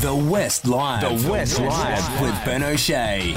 The West Live. The West Live with Ben O'Shea.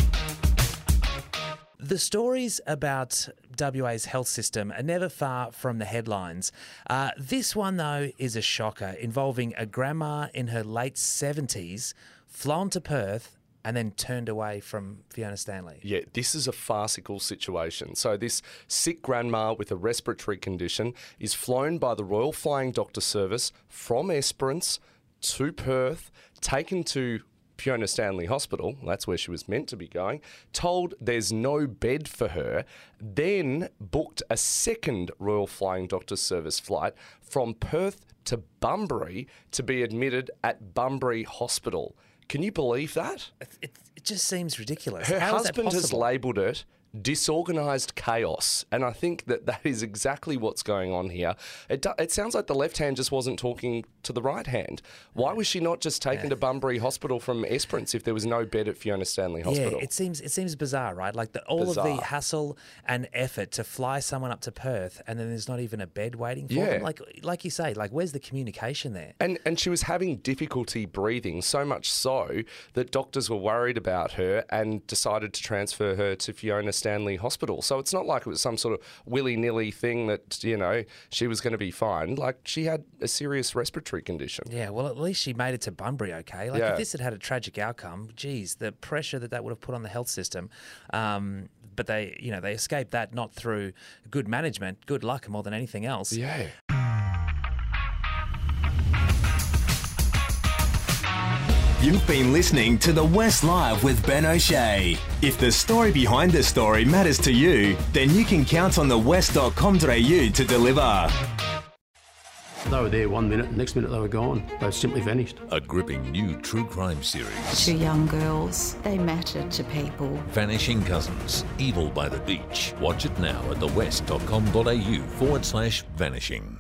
The stories about WA's health system are never far from the headlines. Uh, this one, though, is a shocker involving a grandma in her late 70s, flown to Perth and then turned away from Fiona Stanley. Yeah, this is a farcical situation. So, this sick grandma with a respiratory condition is flown by the Royal Flying Doctor Service from Esperance to Perth, taken to Fiona Stanley Hospital, that's where she was meant to be going, told there's no bed for her, then booked a second Royal Flying Doctor Service flight from Perth to Bunbury to be admitted at Bunbury Hospital. Can you believe that? It, it just seems ridiculous. Her How husband has labelled it disorganised chaos, and I think that that is exactly what's going on here. It, do, it sounds like the left hand just wasn't talking to the right hand. Why was she not just taken to Bunbury Hospital from Esperance if there was no bed at Fiona Stanley Hospital? Yeah, it seems it seems bizarre, right? Like the, all of the hassle and effort to fly someone up to Perth, and then there's not even a bed waiting for Yeah. them. Like like you say, like where's the communication there? And and she was having difficulty breathing, so much so that doctors were worried about her and decided to transfer her to Fiona Stanley Hospital. So it's not like it was some sort of willy nilly thing that you know she was going to be fine. Like she had a serious respiratory condition. Yeah, well, at least she made it to Bunbury okay. Like Yeah. if this had had a tragic outcome, geez, the pressure that that would have put on the health system. Um, but they, you know, they escaped that not through good management, good luck more than anything else. Yeah. You've been listening to The West Live with Ben O'Shea. If the story behind the story matters to you, then you can count on thewest.com.au to deliver. They were there one minute, next minute they were gone. They simply vanished. A gripping new true crime series. Two young girls, they mattered to people. Vanishing Cousins. Evil by the Beach. Watch it now at thewest.com.au forward slash vanishing.